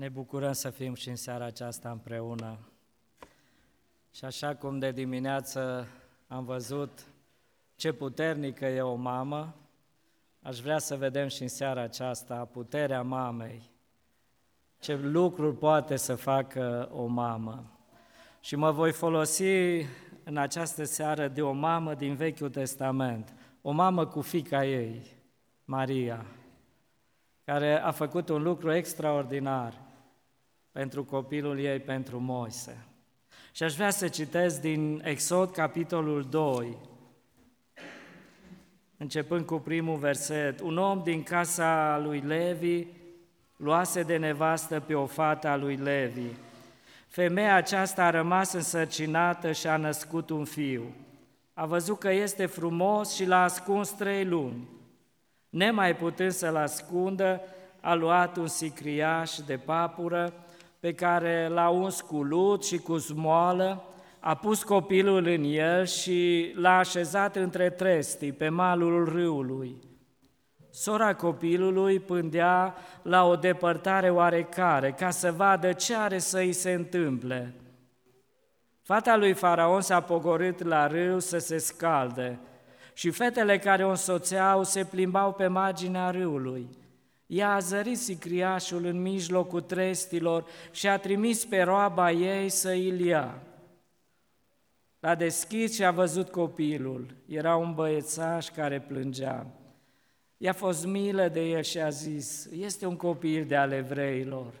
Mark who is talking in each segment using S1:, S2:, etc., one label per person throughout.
S1: Ne bucurăm să fim și în seara aceasta împreună. Și așa cum de dimineață am văzut ce puternică e o mamă, aș vrea să vedem și în seara aceasta puterea mamei, ce lucruri poate să facă o mamă. Și mă voi folosi în această seară de o mamă din Vechiul Testament, o mamă cu fica ei, Maria, care a făcut un lucru extraordinar pentru copilul ei, pentru Moise. Și aș vrea să citesc din Exod, capitolul 2, începând cu primul verset. Un om din casa lui Levi luase de nevastă pe o fată a lui Levi. Femeia aceasta a rămas însărcinată și a născut un fiu. A văzut că este frumos și l-a ascuns trei luni. Nemai putând să-l ascundă, a luat un sicriaș de papură pe care l-a uns cu lut și cu smoală, a pus copilul în el și l-a așezat între trestii pe malul râului. Sora copilului pândea la o depărtare oarecare ca să vadă ce are să îi se întâmple. Fata lui Faraon s-a pogorât la râu să se scalde și fetele care o însoțeau se plimbau pe marginea râului. Ea a zărit sicriașul în mijlocul trestilor și a trimis pe roaba ei să îl ia. L-a deschis și a văzut copilul. Era un băiețaș care plângea. I-a fost milă de el și a zis, este un copil de ale evreilor.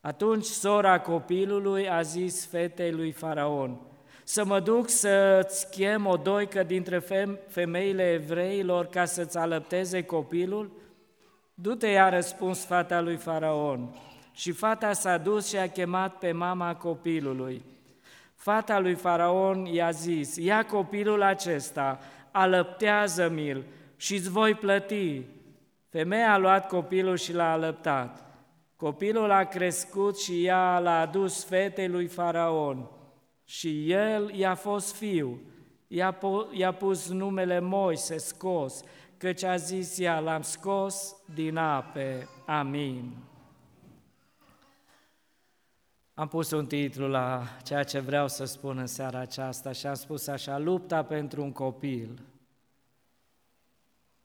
S1: Atunci sora copilului a zis fetei lui Faraon, să mă duc să-ți chem o doică dintre femeile evreilor ca să-ți alăpteze copilul? Du-te, i-a răspuns fata lui Faraon. Și fata s-a dus și a chemat pe mama copilului. Fata lui Faraon i-a zis, ia copilul acesta, alăptează-mi-l și îți voi plăti. Femeia a luat copilul și l-a alăptat. Copilul a crescut și ea l-a adus fetei lui Faraon și el i-a fost fiu. I-a, i-a pus numele Moise scos, căci a zis ea, l-am scos din ape. Amin. Am pus un titlu la ceea ce vreau să spun în seara aceasta și am spus așa, lupta pentru un copil.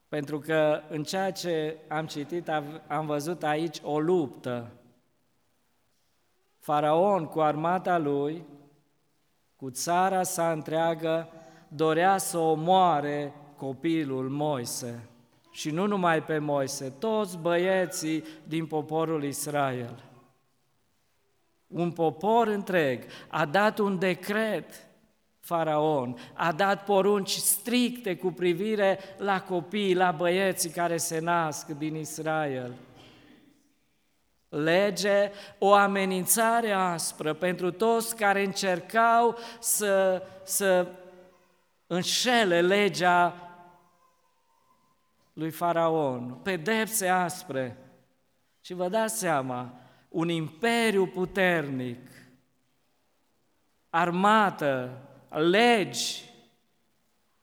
S1: Pentru că în ceea ce am citit am văzut aici o luptă. Faraon cu armata lui, cu țara sa întreagă, dorea să omoare copilul Moise. Și nu numai pe Moise, toți băieții din poporul Israel. Un popor întreg a dat un decret faraon, a dat porunci stricte cu privire la copii, la băieții care se nasc din Israel. Lege, o amenințare aspră pentru toți care încercau să, să înșele legea lui Faraon, pedepse aspre. Și vă dați seama, un imperiu puternic, armată, legi,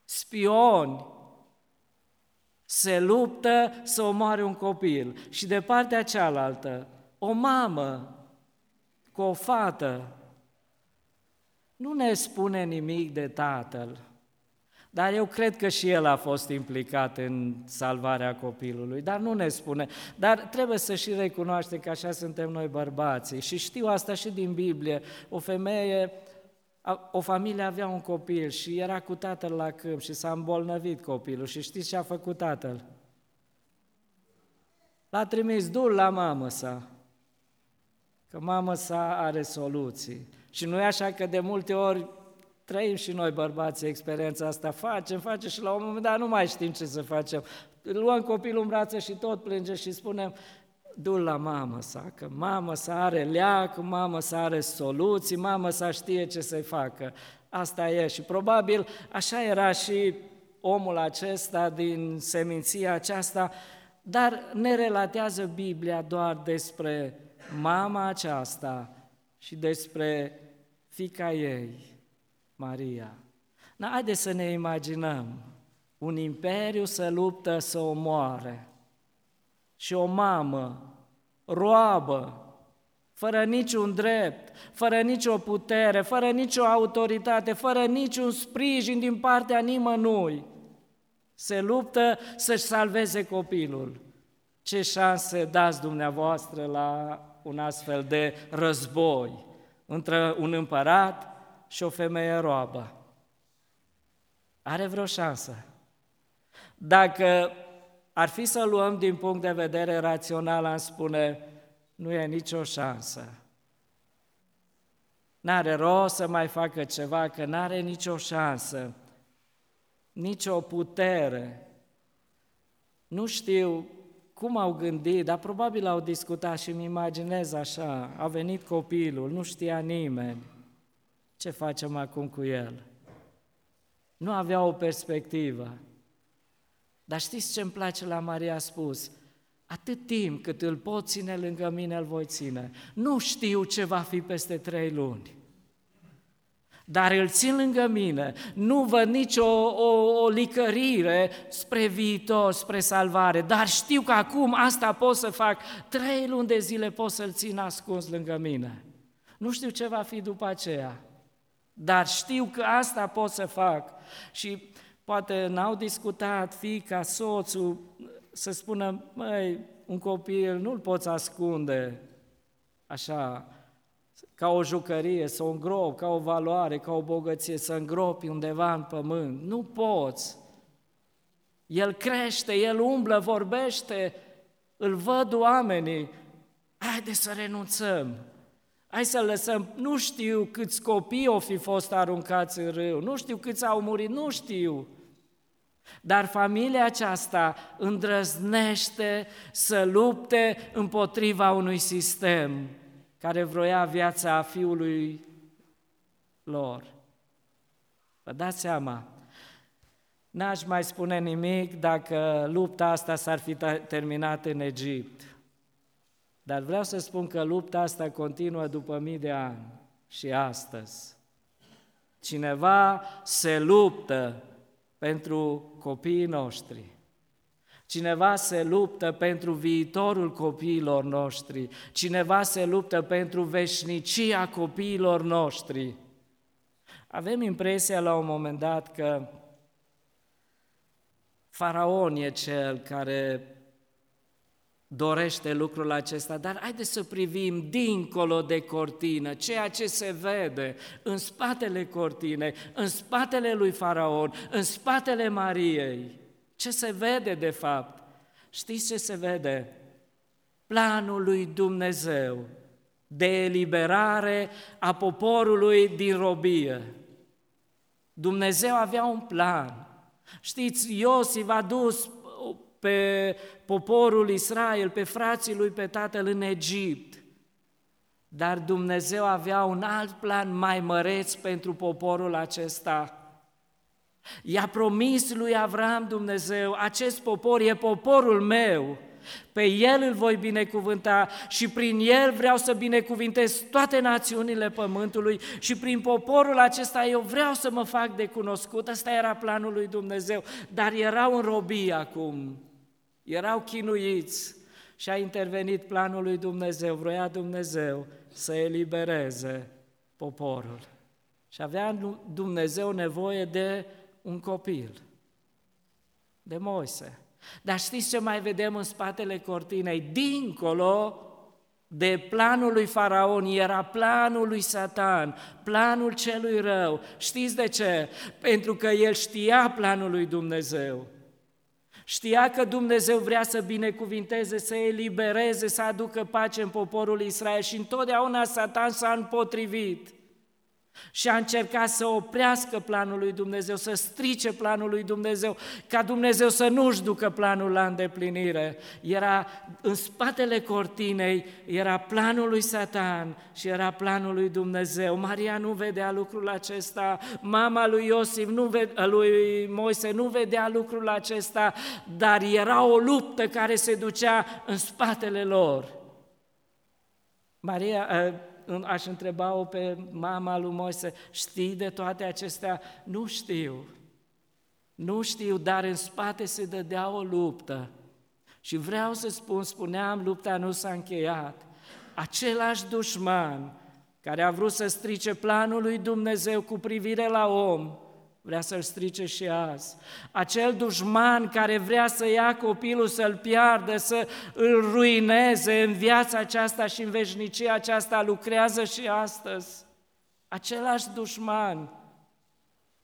S1: spioni, se luptă să omoare un copil. Și de partea cealaltă, o mamă cu o fată nu ne spune nimic de tatăl. Dar eu cred că și el a fost implicat în salvarea copilului, dar nu ne spune. Dar trebuie să și recunoaște că așa suntem noi bărbații. Și știu asta și din Biblie. O femeie, o familie avea un copil și era cu tatăl la câmp și s-a îmbolnăvit copilul. Și știți ce a făcut tatăl? L-a trimis dur la mamă sa, că mamă sa are soluții. Și nu e așa că de multe ori Trăim și noi bărbații experiența asta, facem, facem și la un moment dat nu mai știm ce să facem. Luăm copilul în brațe și tot plânge și spunem, du la mamă sa, că mamă sa are leac, mamă sa are soluții, mamă sa știe ce să-i facă. Asta e și probabil așa era și omul acesta din seminția aceasta, dar ne relatează Biblia doar despre mama aceasta și despre fica ei. Maria. Na, haideți să ne imaginăm un imperiu să luptă să o moare și o mamă, roabă, fără niciun drept, fără nicio putere, fără nicio autoritate, fără niciun sprijin din partea nimănui. Se luptă să-și salveze copilul. Ce șanse dați dumneavoastră la un astfel de război între un împărat și o femeie roabă? Are vreo șansă? Dacă ar fi să luăm din punct de vedere rațional, am spune, nu e nicio șansă. N-are rost să mai facă ceva, că n-are nicio șansă, nicio putere. Nu știu cum au gândit, dar probabil au discutat și îmi imaginez așa, a venit copilul, nu știa nimeni. Ce facem acum cu el? Nu avea o perspectivă. Dar știți ce îmi place la Maria a spus? Atât timp cât îl pot ține lângă mine, îl voi ține. Nu știu ce va fi peste trei luni. Dar îl țin lângă mine, nu văd nicio o, o licărire spre viitor, spre salvare, dar știu că acum asta pot să fac, trei luni de zile pot să-l țin ascuns lângă mine. Nu știu ce va fi după aceea, dar știu că asta pot să fac. Și poate n-au discutat fica, soțul, să spună, măi, un copil nu-l poți ascunde așa, ca o jucărie, să o îngropi, ca o valoare, ca o bogăție, să îngropi undeva în pământ. Nu poți. El crește, el umblă, vorbește, îl văd oamenii. Haide să renunțăm. Hai să lăsăm, nu știu câți copii au fi fost aruncați în râu, nu știu câți au murit, nu știu. Dar familia aceasta îndrăznește să lupte împotriva unui sistem care vroia viața fiului lor. Vă dați seama, n-aș mai spune nimic dacă lupta asta s-ar fi terminat în Egipt. Dar vreau să spun că lupta asta continuă după mii de ani și astăzi. Cineva se luptă pentru copiii noștri. Cineva se luptă pentru viitorul copiilor noștri. Cineva se luptă pentru veșnicia copiilor noștri. Avem impresia la un moment dat că faraon e cel care dorește lucrul acesta, dar haideți să privim dincolo de cortină, ceea ce se vede în spatele cortinei, în spatele lui Faraon, în spatele Mariei. Ce se vede de fapt? Știți ce se vede? Planul lui Dumnezeu de eliberare a poporului din robie. Dumnezeu avea un plan. Știți, Iosif a dus pe poporul Israel, pe frații lui, pe tatăl în Egipt. Dar Dumnezeu avea un alt plan mai măreț pentru poporul acesta. I-a promis lui Avram Dumnezeu, acest popor e poporul meu, pe el îl voi binecuvânta și prin el vreau să binecuvintez toate națiunile pământului și prin poporul acesta eu vreau să mă fac de cunoscut. Asta era planul lui Dumnezeu, dar erau în robie acum erau chinuiți și a intervenit planul lui Dumnezeu, vroia Dumnezeu să elibereze poporul. Și avea Dumnezeu nevoie de un copil, de Moise. Dar știți ce mai vedem în spatele cortinei? Dincolo de planul lui Faraon era planul lui Satan, planul celui rău. Știți de ce? Pentru că el știa planul lui Dumnezeu. Știa că Dumnezeu vrea să binecuvinteze, să elibereze, să aducă pace în poporul Israel și întotdeauna Satan s-a împotrivit și a încercat să oprească planul lui Dumnezeu, să strice planul lui Dumnezeu, ca Dumnezeu să nu-și ducă planul la îndeplinire. Era în spatele cortinei, era planul lui Satan și era planul lui Dumnezeu. Maria nu vedea lucrul acesta, mama lui Iosif, nu vedea, lui Moise nu vedea lucrul acesta, dar era o luptă care se ducea în spatele lor. Maria, aș întreba-o pe mama lui Moise, știi de toate acestea? Nu știu. Nu știu, dar în spate se dădea o luptă. Și vreau să spun, spuneam, lupta nu s-a încheiat. același dușman care a vrut să strice planul lui Dumnezeu cu privire la om, vrea să-l strice și azi. Acel dușman care vrea să ia copilul, să-l piardă, să îl ruineze în viața aceasta și în veșnicia aceasta, lucrează și astăzi. Același dușman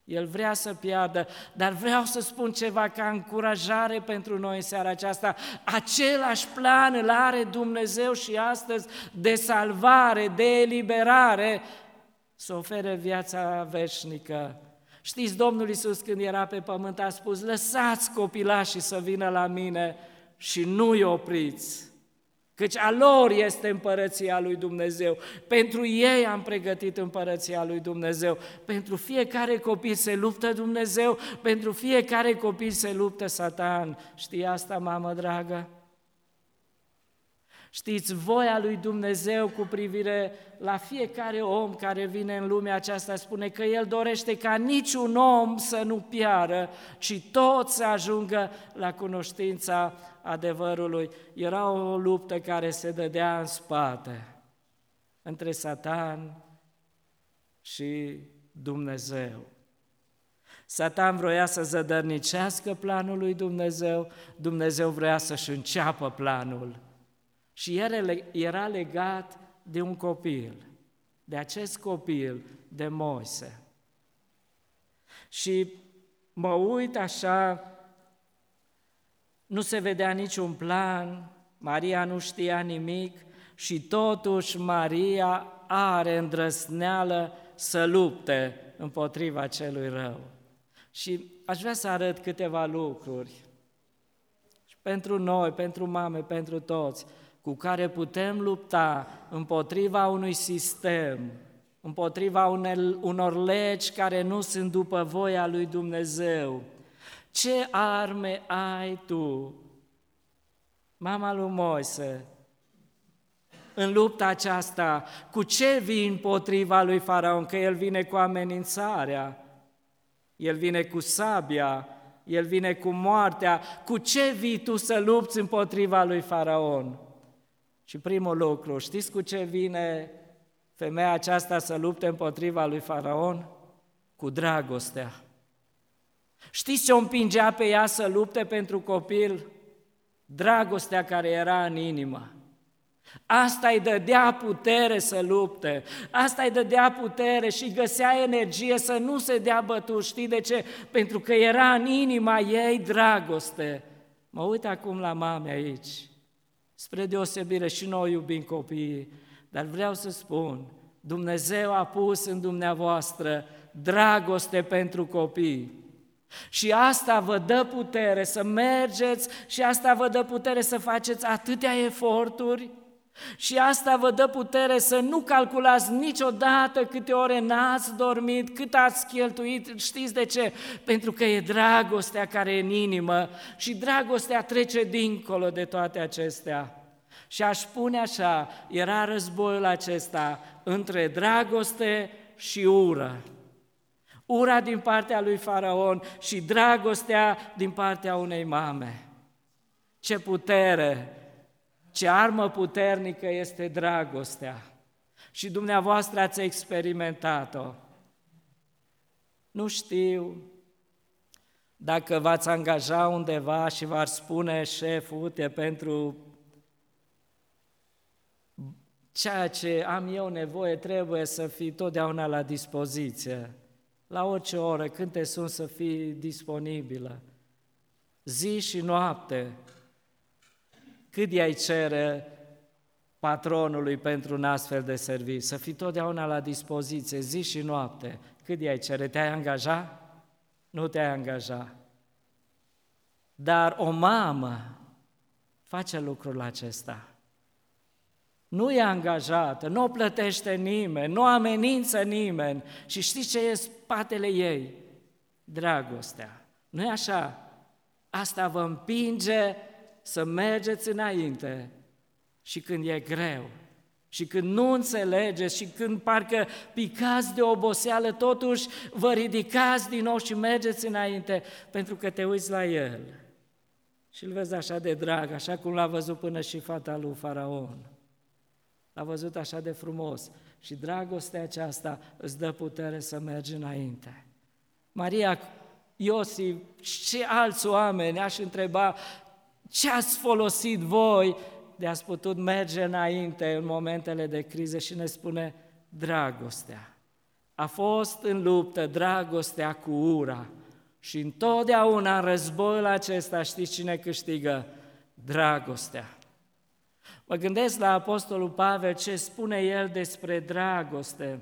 S1: el vrea să piardă, dar vreau să spun ceva ca încurajare pentru noi în seara aceasta. Același plan îl are Dumnezeu și astăzi de salvare, de eliberare, să ofere viața veșnică. Știți, Domnul Iisus când era pe pământ a spus, lăsați copilașii să vină la mine și nu-i opriți căci a lor este împărăția lui Dumnezeu. Pentru ei am pregătit împărăția lui Dumnezeu. Pentru fiecare copil se luptă Dumnezeu, pentru fiecare copil se luptă Satan. Știi asta, mamă dragă? Știți, voia lui Dumnezeu cu privire la fiecare om care vine în lumea aceasta spune că El dorește ca niciun om să nu piară, ci toți să ajungă la cunoștința adevărului. Era o luptă care se dădea în spate între Satan și Dumnezeu. Satan vroia să zădărnicească planul lui Dumnezeu, Dumnezeu vrea să-și înceapă planul. Și era legat de un copil, de acest copil, de Moise. Și mă uit așa nu se vedea niciun plan, Maria nu știa nimic și totuși Maria are îndrăsneală să lupte împotriva celui rău. Și aș vrea să arăt câteva lucruri și pentru noi, pentru mame, pentru toți, cu care putem lupta împotriva unui sistem, împotriva unor legi care nu sunt după voia lui Dumnezeu, ce arme ai tu, mama lui Moise, în lupta aceasta? Cu ce vii împotriva lui Faraon? Că el vine cu amenințarea, el vine cu sabia, el vine cu moartea. Cu ce vii tu să lupți împotriva lui Faraon? Și primul lucru, știți cu ce vine femeia aceasta să lupte împotriva lui Faraon? Cu dragostea. Știți ce o împingea pe ea să lupte pentru copil? Dragostea care era în inimă. Asta îi dădea putere să lupte, asta îi dădea putere și găsea energie să nu se dea bătut. Știi de ce? Pentru că era în inima ei dragoste. Mă uit acum la mame aici. Spre deosebire și noi iubim copiii, dar vreau să spun, Dumnezeu a pus în dumneavoastră dragoste pentru copii. Și asta vă dă putere să mergeți și asta vă dă putere să faceți atâtea eforturi și asta vă dă putere să nu calculați niciodată câte ore n-ați dormit, cât ați cheltuit. Știți de ce? Pentru că e dragostea care e în inimă și dragostea trece dincolo de toate acestea. Și aș spune așa, era războiul acesta între dragoste și ură ura din partea lui Faraon și dragostea din partea unei mame. Ce putere, ce armă puternică este dragostea. Și dumneavoastră ați experimentat-o. Nu știu dacă v-ați angaja undeva și v-ar spune șeful, uite, pentru ceea ce am eu nevoie trebuie să fii totdeauna la dispoziție la orice oră, când te sun să fii disponibilă, zi și noapte, cât i-ai cere patronului pentru un astfel de serviciu, să fii totdeauna la dispoziție, zi și noapte, cât i-ai cere, te-ai angaja? Nu te-ai angaja. Dar o mamă face lucrul acesta nu e angajată, nu o plătește nimeni, nu amenință nimeni. Și știți ce e spatele ei? Dragostea. nu e așa? Asta vă împinge să mergeți înainte și când e greu, și când nu înțelegeți și când parcă picați de oboseală, totuși vă ridicați din nou și mergeți înainte, pentru că te uiți la El. Și îl vezi așa de drag, așa cum l-a văzut până și fata lui Faraon l-a văzut așa de frumos și dragostea aceasta îți dă putere să mergi înainte. Maria, Iosif și alți oameni aș întreba ce ați folosit voi de ați putut merge înainte în momentele de criză și ne spune dragostea. A fost în luptă dragostea cu ura și întotdeauna în războiul acesta știți cine câștigă? Dragostea. Mă gândesc la Apostolul Pavel ce spune el despre dragoste.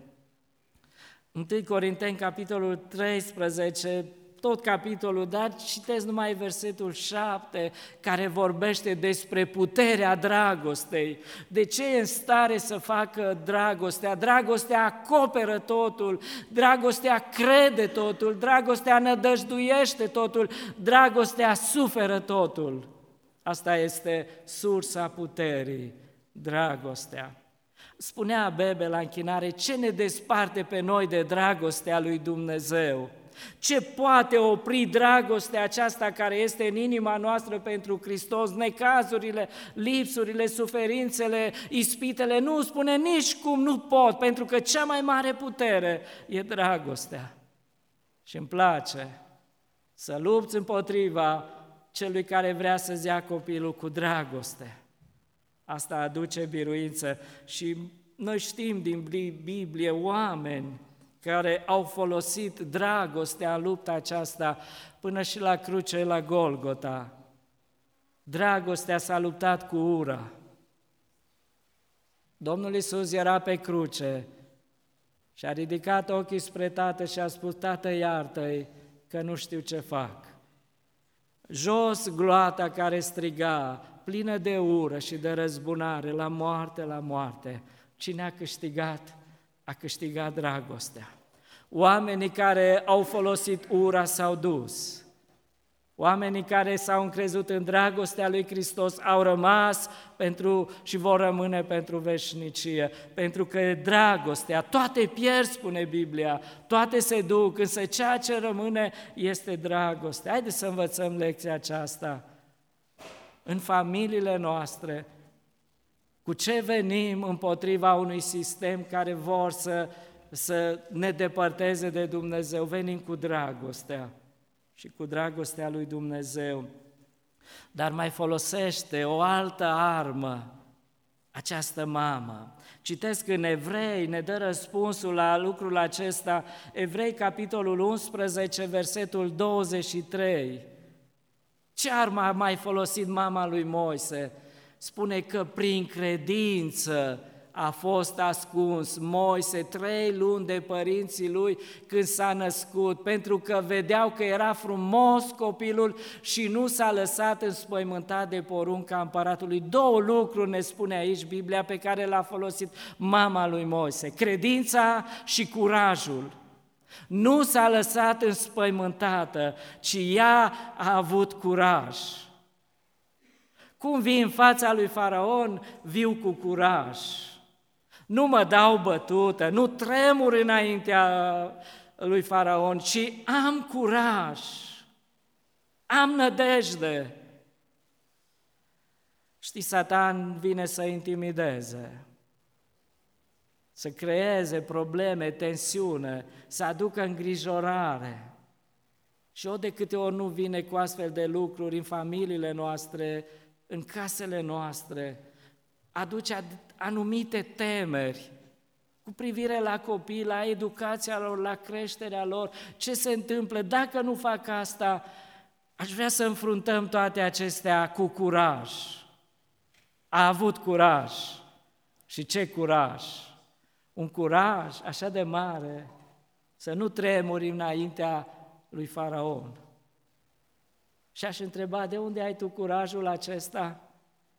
S1: 1 Corinteni, capitolul 13, tot capitolul, dar citesc numai versetul 7, care vorbește despre puterea dragostei. De ce e în stare să facă dragostea? Dragostea acoperă totul, dragostea crede totul, dragostea nădăjduiește totul, dragostea suferă totul. Asta este sursa puterii, dragostea. Spunea Bebe la închinare, ce ne desparte pe noi de dragostea lui Dumnezeu? Ce poate opri dragostea aceasta care este în inima noastră pentru Hristos? Necazurile, lipsurile, suferințele, ispitele, nu spune nici cum nu pot, pentru că cea mai mare putere e dragostea. Și îmi place să lupți împotriva celui care vrea să-ți ia copilul cu dragoste. Asta aduce biruință și noi știm din Biblie oameni care au folosit dragostea în lupta aceasta până și la cruce la Golgota. Dragostea s-a luptat cu ura. Domnul Isus era pe cruce și a ridicat ochii spre tată și a spus, Tată, iartă-i că nu știu ce fac. Jos gloata care striga, plină de ură și de răzbunare, la moarte, la moarte. Cine a câștigat? A câștigat dragostea. Oamenii care au folosit ura s-au dus. Oamenii care s-au încrezut în dragostea lui Hristos au rămas pentru și vor rămâne pentru veșnicie, pentru că dragostea, toate pierd, spune Biblia, toate se duc, însă ceea ce rămâne este dragostea. Haideți să învățăm lecția aceasta în familiile noastre, cu ce venim împotriva unui sistem care vor să, să ne depărteze de Dumnezeu? Venim cu dragostea și cu dragostea lui Dumnezeu. Dar mai folosește o altă armă, această mamă. Citesc în Evrei, ne dă răspunsul la lucrul acesta, Evrei, capitolul 11, versetul 23. Ce armă a mai folosit mama lui Moise? Spune că prin credință a fost ascuns Moise trei luni de părinții lui când s-a născut, pentru că vedeau că era frumos copilul și nu s-a lăsat înspăimântat de porunca împăratului. Două lucruri ne spune aici Biblia pe care l-a folosit mama lui Moise, credința și curajul. Nu s-a lăsat înspăimântată, ci ea a avut curaj. Cum vii în fața lui Faraon, viu cu curaj. Nu mă dau bătută, nu tremur înaintea lui Faraon, ci am curaj, am nădejde. Știi, Satan vine să intimideze, să creeze probleme, tensiune, să aducă îngrijorare. Și o de câte ori nu vine cu astfel de lucruri în familiile noastre, în casele noastre, aduce anumite temeri cu privire la copii, la educația lor, la creșterea lor, ce se întâmplă, dacă nu fac asta, aș vrea să înfruntăm toate acestea cu curaj. A avut curaj. Și ce curaj? Un curaj așa de mare să nu tremuri înaintea lui Faraon. Și aș întreba, de unde ai tu curajul acesta?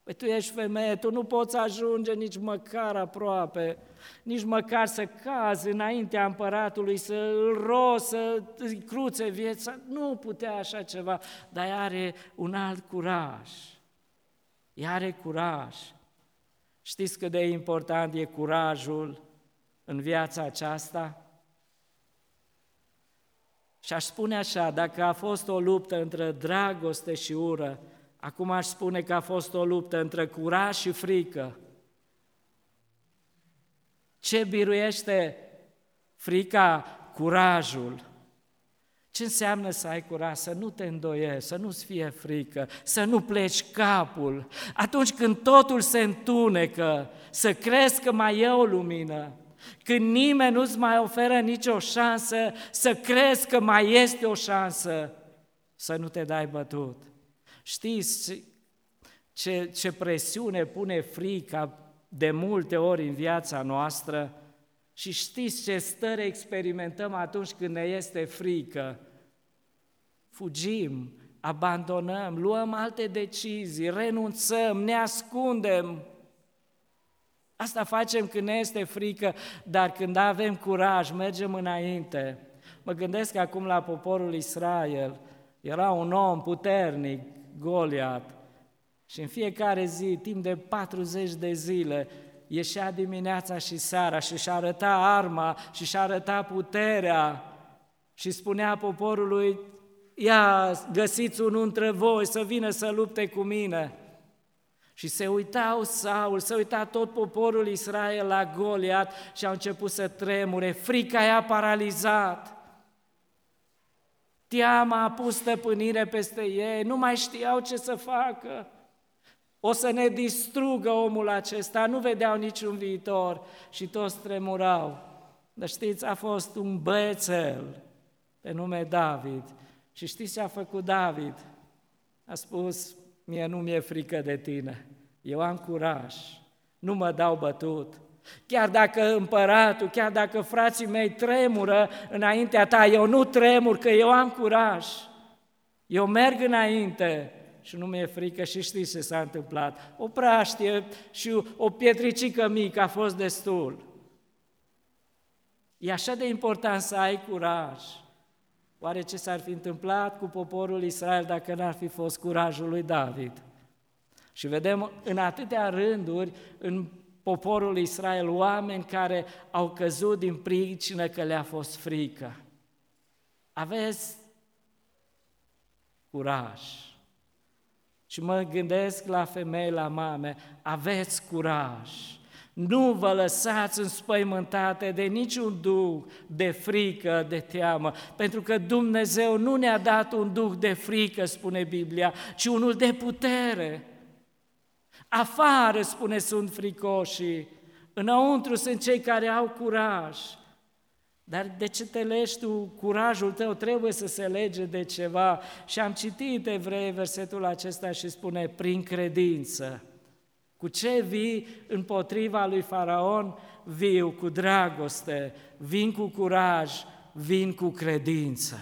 S1: Păi tu ești femeie, tu nu poți ajunge nici măcar aproape, nici măcar să cazi înaintea împăratului, să îl ro, să îi cruțe viața. Nu putea așa ceva, dar are un alt curaj. Ea are curaj. Știți cât de important e curajul în viața aceasta? Și aș spune așa, dacă a fost o luptă între dragoste și ură, – Acum aș spune că a fost o luptă între curaj și frică. Ce biruiește frica? Curajul. Ce înseamnă să ai curaj? Să nu te îndoiești, să nu-ți fie frică, să nu pleci capul. Atunci când totul se întunecă, să crezi că mai e o lumină, când nimeni nu-ți mai oferă nicio șansă, să crezi că mai este o șansă, să nu te dai bătut. Știți ce, ce presiune pune frica de multe ori în viața noastră? Și știți ce stări experimentăm atunci când ne este frică? Fugim, abandonăm, luăm alte decizii, renunțăm, ne ascundem. Asta facem când ne este frică, dar când avem curaj, mergem înainte. Mă gândesc acum la poporul Israel. Era un om puternic, Goliat, și în fiecare zi, timp de 40 de zile, ieșea dimineața și seara și și arăta arma și și arăta puterea și spunea poporului, ia, găsiți unul între voi să vină să lupte cu mine. Și se uitau Saul, se uita tot poporul Israel la Goliat și au început să tremure, frica i-a paralizat. Teama a pus stăpânire peste ei, nu mai știau ce să facă. O să ne distrugă omul acesta, nu vedeau niciun viitor și toți tremurau. Dar știți, a fost un băiețel pe nume David. Și știți ce a făcut David? A spus, mie nu mi-e frică de tine, eu am curaj, nu mă dau bătut. Chiar dacă împăratul, chiar dacă frații mei tremură înaintea ta, eu nu tremur, că eu am curaj. Eu merg înainte și nu mi-e frică și știți ce s-a întâmplat. O praștie și o pietricică mică a fost destul. E așa de important să ai curaj. Oare ce s-ar fi întâmplat cu poporul Israel dacă n-ar fi fost curajul lui David? Și vedem în atâtea rânduri în poporul Israel oameni care au căzut din pricină că le-a fost frică. Aveți curaj. Și mă gândesc la femei, la mame, aveți curaj. Nu vă lăsați înspăimântate de niciun duh de frică, de teamă, pentru că Dumnezeu nu ne-a dat un duh de frică, spune Biblia, ci unul de putere. Afară, spune, sunt fricoșii, înăuntru sunt cei care au curaj. Dar de ce te legi tu? Curajul tău trebuie să se lege de ceva. Și am citit evrei versetul acesta și spune, prin credință. Cu ce vii împotriva lui Faraon? Viu cu dragoste, vin cu curaj, vin cu credință.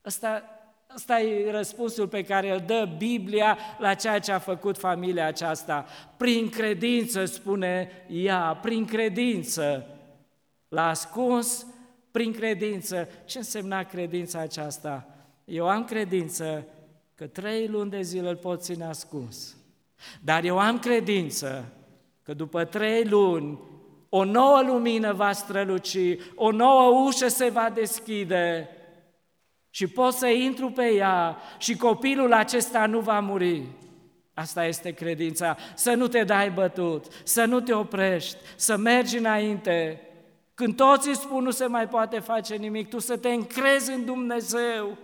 S1: Asta, asta e răspunsul pe care îl dă Biblia la ceea ce a făcut familia aceasta. Prin credință, spune ea, prin credință. L-a ascuns prin credință. Ce însemna credința aceasta? Eu am credință că trei luni de zile îl pot ține ascuns. Dar eu am credință că după trei luni o nouă lumină va străluci, o nouă ușă se va deschide și pot să intru pe ea și copilul acesta nu va muri. Asta este credința, să nu te dai bătut, să nu te oprești, să mergi înainte. Când toți îți spun nu se mai poate face nimic, tu să te încrezi în Dumnezeu,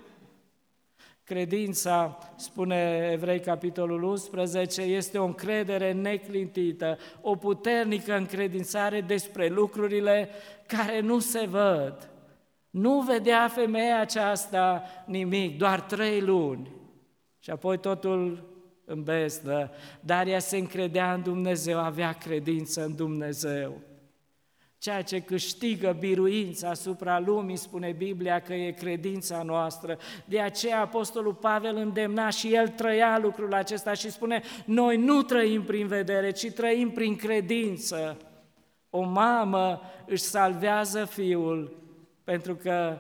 S1: Credința, spune Evrei capitolul 11, este o încredere neclintită, o puternică încredințare despre lucrurile care nu se văd. Nu vedea femeia aceasta nimic, doar trei luni. Și apoi totul în beznă, dar ea se încredea în Dumnezeu, avea credință în Dumnezeu. Ceea ce câștigă biruința asupra lumii, spune Biblia că e credința noastră. De aceea Apostolul Pavel îndemna și el trăia lucrul acesta și spune, noi nu trăim prin vedere, ci trăim prin credință. O mamă își salvează fiul pentru că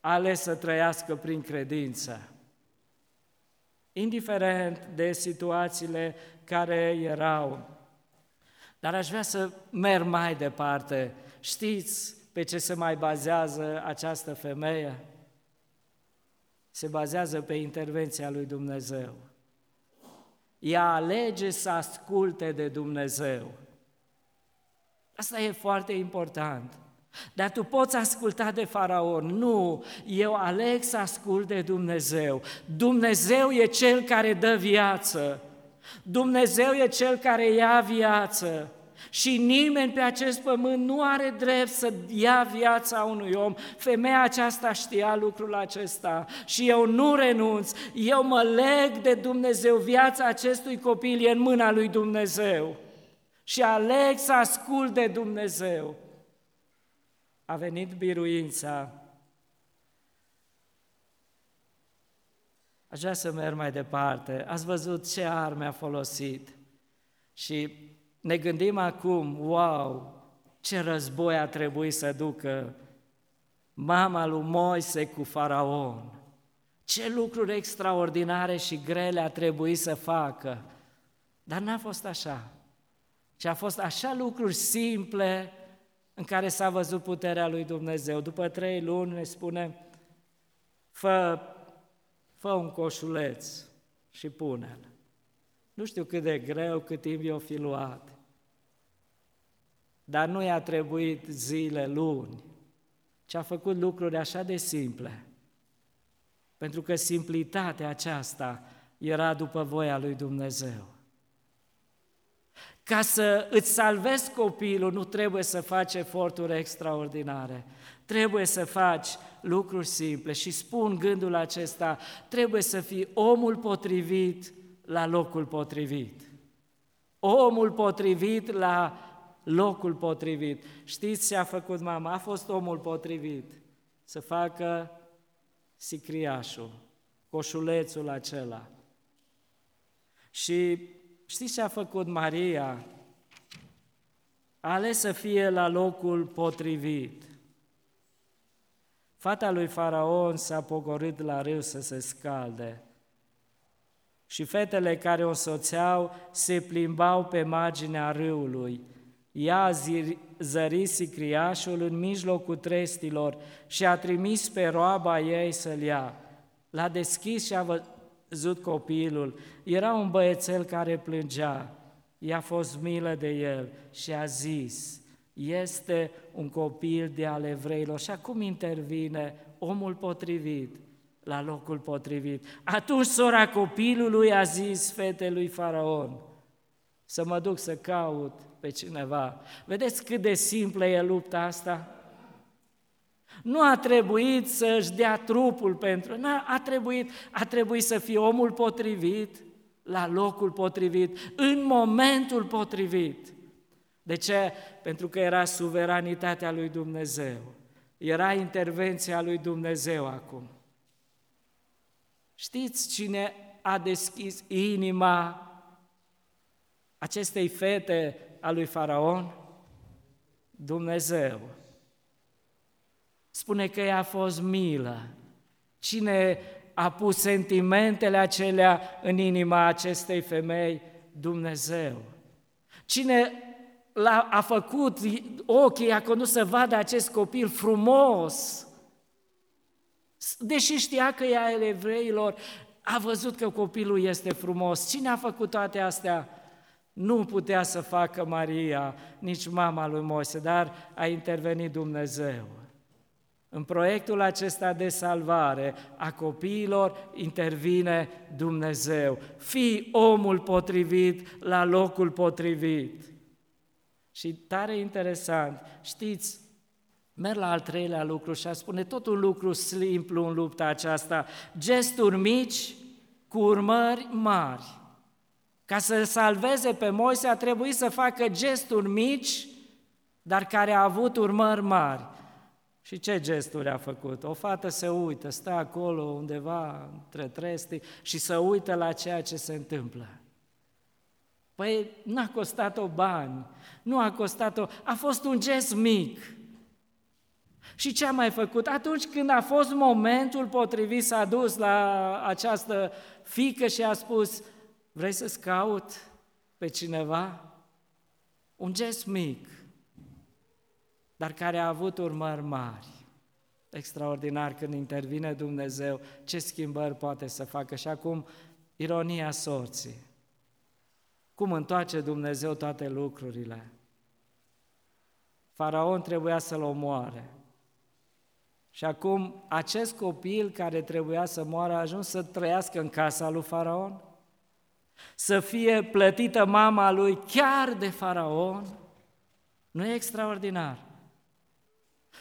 S1: a ales să trăiască prin credință. Indiferent de situațiile care erau, dar aș vrea să merg mai departe. Știți pe ce se mai bazează această femeie? Se bazează pe intervenția lui Dumnezeu. Ea alege să asculte de Dumnezeu. Asta e foarte important. Dar tu poți asculta de faraon. Nu, eu aleg să ascult de Dumnezeu. Dumnezeu e cel care dă viață. Dumnezeu e cel care ia viață. Și nimeni pe acest pământ nu are drept să ia viața unui om. Femeia aceasta știa lucrul acesta și eu nu renunț, eu mă leg de Dumnezeu. Viața acestui copil e în mâna lui Dumnezeu și aleg să ascult de Dumnezeu. A venit biruința. Aș vrea să merg mai departe. Ați văzut ce arme a folosit. Și ne gândim acum, wow, ce război a trebuit să ducă mama lui Moise cu faraon. Ce lucruri extraordinare și grele a trebuit să facă. Dar n-a fost așa. Ci a fost așa lucruri simple în care s-a văzut puterea lui Dumnezeu. După trei luni ne spune, fă, fă un coșuleț și pune-l. Nu știu cât de greu, cât timp i-o fi luat. Dar nu i-a trebuit zile, luni, ci a făcut lucruri așa de simple. Pentru că simplitatea aceasta era după voia lui Dumnezeu. Ca să îți salvezi copilul, nu trebuie să faci eforturi extraordinare. Trebuie să faci lucruri simple și spun gândul acesta, trebuie să fii omul potrivit la locul potrivit. Omul potrivit la locul potrivit. Știți ce a făcut mama? A fost omul potrivit să facă sicriașul, coșulețul acela. Și știți ce a făcut Maria? A ales să fie la locul potrivit. Fata lui Faraon s-a pogorât la râu să se scalde și fetele care o soțeau se plimbau pe marginea râului. Ea zări sicriașul în mijlocul trestilor și a trimis pe roaba ei să-l ia. L-a deschis și a văzut copilul. Era un băiețel care plângea. I-a fost milă de el și a zis, este un copil de ale evreilor. Și acum intervine omul potrivit, la locul potrivit. Atunci sora copilului a zis fetelui Faraon, să mă duc să caut pe cineva. Vedeți cât de simplă e lupta asta? Nu a trebuit să-și dea trupul pentru, nu a trebuit, a trebuit să fie omul potrivit, la locul potrivit, în momentul potrivit. De ce? Pentru că era suveranitatea lui Dumnezeu. Era intervenția lui Dumnezeu acum. Știți cine a deschis inima acestei fete a lui Faraon? Dumnezeu. Spune că ea a fost milă. Cine a pus sentimentele acelea în inima acestei femei? Dumnezeu. Cine l-a, a făcut ochii, a condus să vadă acest copil frumos, Deși știa că ea el evreilor, a văzut că copilul este frumos. Cine a făcut toate astea? Nu putea să facă Maria, nici mama lui Moise, dar a intervenit Dumnezeu. În proiectul acesta de salvare a copiilor intervine Dumnezeu. Fii omul potrivit la locul potrivit. Și tare interesant, știți, Merg la al treilea lucru și a spune tot un lucru simplu în lupta aceasta, gesturi mici cu urmări mari. Ca să salveze pe Moise a trebuit să facă gesturi mici, dar care a avut urmări mari. Și ce gesturi a făcut? O fată se uită, stă acolo undeva între trestii și să uită la ceea ce se întâmplă. Păi n-a costat-o bani, nu a costat-o, a fost un gest mic, și ce a mai făcut? Atunci când a fost momentul potrivit, s-a dus la această fică și a spus, vrei să-ți caut pe cineva? Un gest mic, dar care a avut urmări mari. Extraordinar când intervine Dumnezeu, ce schimbări poate să facă. Și acum, ironia sorții. Cum întoarce Dumnezeu toate lucrurile? Faraon trebuia să-l omoare. Și acum acest copil care trebuia să moară a ajuns să trăiască în casa lui Faraon, să fie plătită mama lui chiar de Faraon. Nu e extraordinar?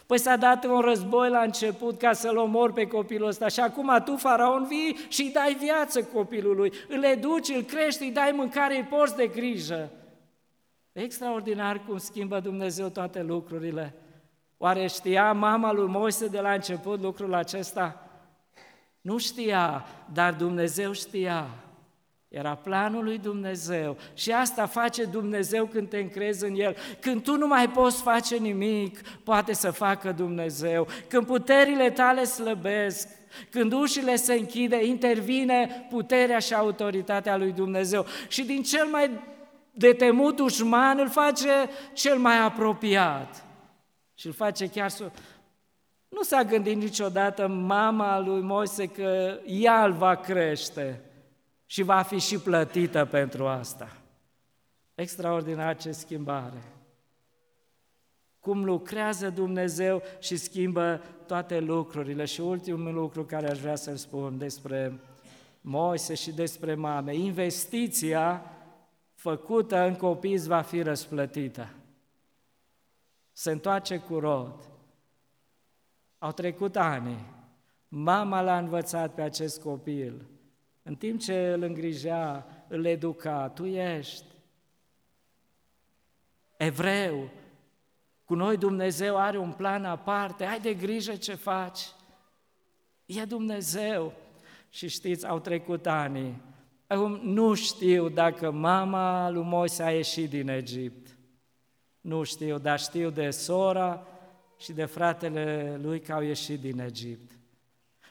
S1: Păi s-a dat un război la început ca să-l omor pe copilul ăsta și acum tu, faraon, vii și îi dai viață copilului, îl educi, îl crești, îi dai mâncare, îi porți de grijă. Extraordinar cum schimbă Dumnezeu toate lucrurile. Oare știa mama lui Moise de la început lucrul acesta? Nu știa, dar Dumnezeu știa. Era planul lui Dumnezeu și asta face Dumnezeu când te încrezi în El. Când tu nu mai poți face nimic, poate să facă Dumnezeu. Când puterile tale slăbesc, când ușile se închide, intervine puterea și autoritatea lui Dumnezeu. Și din cel mai de temut dușman îl face cel mai apropiat. Și îl face chiar să... Nu s-a gândit niciodată mama lui Moise că ea îl va crește și va fi și plătită pentru asta. Extraordinar ce schimbare! Cum lucrează Dumnezeu și schimbă toate lucrurile. Și ultimul lucru care aș vrea să-l spun despre Moise și despre mame, investiția făcută în copii va fi răsplătită. Se întoarce cu rod. Au trecut ani. Mama l-a învățat pe acest copil în timp ce îl îngrijea, îl educa, tu ești evreu, cu noi Dumnezeu are un plan aparte, ai de grijă ce faci. E Dumnezeu. Și știți, au trecut ani. Acum nu știu dacă mama lui Moise a ieșit din Egipt. Nu știu, dar știu de sora și de fratele lui că au ieșit din Egipt.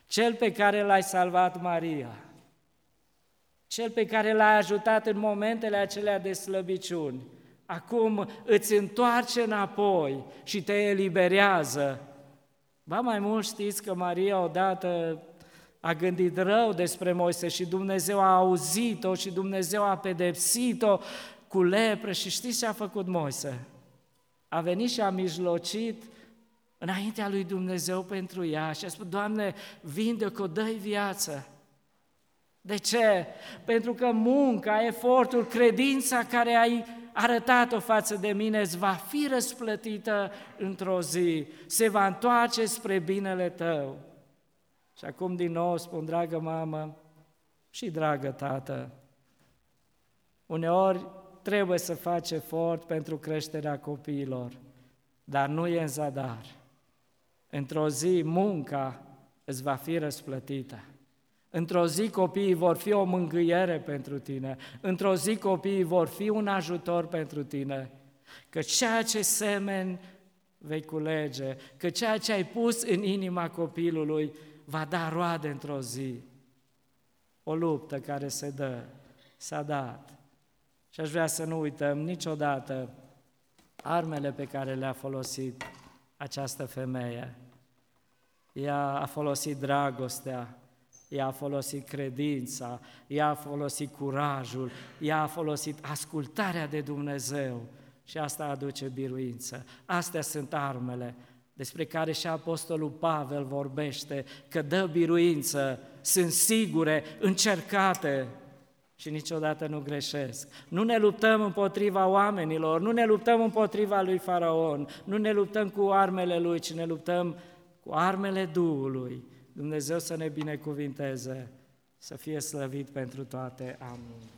S1: Cel pe care l-ai salvat Maria, cel pe care l-ai ajutat în momentele acelea de slăbiciuni, acum îți întoarce înapoi și te eliberează. Ba mai mult știți că Maria odată a gândit rău despre Moise și Dumnezeu a auzit-o și Dumnezeu a pedepsit-o cu lepră și știți ce a făcut Moise? A venit și a mijlocit înaintea lui Dumnezeu pentru ea și a spus, Doamne, vinde-o, dă viață. De ce? Pentru că munca, efortul, credința care ai arătat-o față de mine îți va fi răsplătită într-o zi, se va întoarce spre binele tău. Și acum din nou spun, dragă mamă și dragă tată, uneori trebuie să faci efort pentru creșterea copiilor, dar nu e în zadar. Într-o zi munca îți va fi răsplătită. Într-o zi copiii vor fi o mângâiere pentru tine, într-o zi copiii vor fi un ajutor pentru tine, că ceea ce semeni vei culege, că ceea ce ai pus în inima copilului va da roade într-o zi. O luptă care se dă, s-a dat. Și aș vrea să nu uităm niciodată armele pe care le-a folosit această femeie. Ea a folosit dragostea, ea a folosit credința, ea a folosit curajul, ea a folosit ascultarea de Dumnezeu și asta aduce biruință. Astea sunt armele despre care și Apostolul Pavel vorbește, că dă biruință, sunt sigure, încercate și niciodată nu greșesc. Nu ne luptăm împotriva oamenilor, nu ne luptăm împotriva lui Faraon, nu ne luptăm cu armele lui, ci ne luptăm cu armele Duhului Dumnezeu să ne binecuvinteze, să fie slăvit pentru toate. Amin.